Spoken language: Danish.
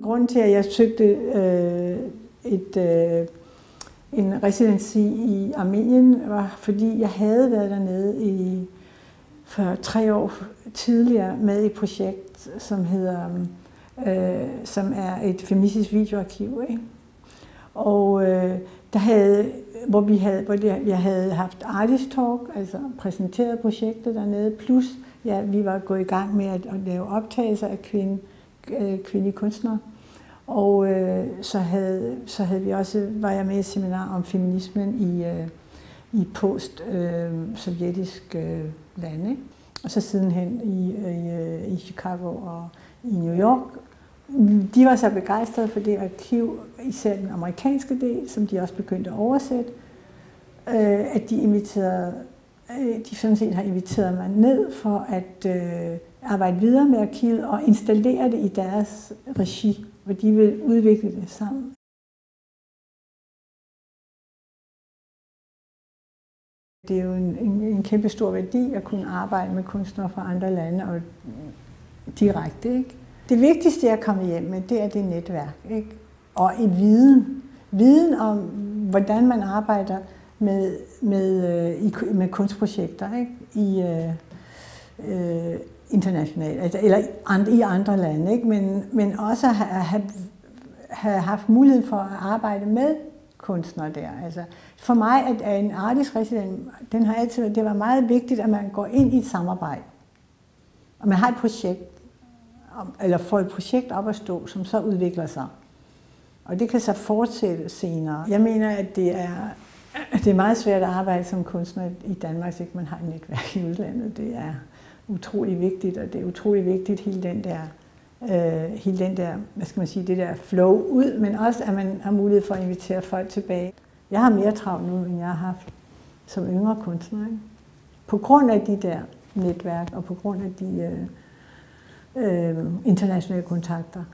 Grunden til, at jeg søgte øh, et, øh, en residency i Armenien, var fordi jeg havde været dernede i, for tre år tidligere med et projekt, som hedder øh, som er et feministisk videoarkiv. Ikke? Og øh, der havde, hvor vi havde, hvor jeg havde haft artist talk, altså præsenteret projektet dernede, plus ja, vi var gået i gang med at, at lave optagelser af kvinder, Øh, kvindelige kunstnere. Og øh, så, havde, så havde vi også, var jeg med i et seminar om feminismen i, øh, i post-sovjetiske øh, øh, lande. Og så sidenhen i, i, øh, i Chicago og i New York. De var så begejstrede for det arkiv, især den amerikanske del, som de også begyndte at oversætte, øh, at de inviterede, øh, de sådan set har inviteret mig ned for at øh, arbejde videre med arkivet og installere det i deres regi, hvor de vil udvikle det sammen. Det er jo en, en, en kæmpe stor værdi at kunne arbejde med kunstnere fra andre lande og direkte. Ikke? Det vigtigste, jeg kommer hjem med, det er det netværk. Ikke? Og en viden. Viden om, hvordan man arbejder med, med, øh, i, med kunstprojekter ikke? i øh, øh, internationalt, altså, eller i andre lande. Ikke? Men, men også at have, have, haft mulighed for at arbejde med kunstnere der. Altså, for mig at en artist resident, den har altid, det var meget vigtigt, at man går ind i et samarbejde. Og man har et projekt, eller får et projekt op at stå, som så udvikler sig. Og det kan så fortsætte senere. Jeg mener, at det er, det er meget svært at arbejde som kunstner i Danmark, hvis ikke man har et netværk i udlandet. Det er utrolig vigtigt, og det er utrolig vigtigt hele den der, øh, hele den der, hvad skal man sige, det der flow ud, men også at man har mulighed for at invitere folk tilbage. Jeg har mere travlt nu, end jeg har haft som yngre kunstner. Ikke? På grund af de der netværk, og på grund af de øh, øh, internationale kontakter.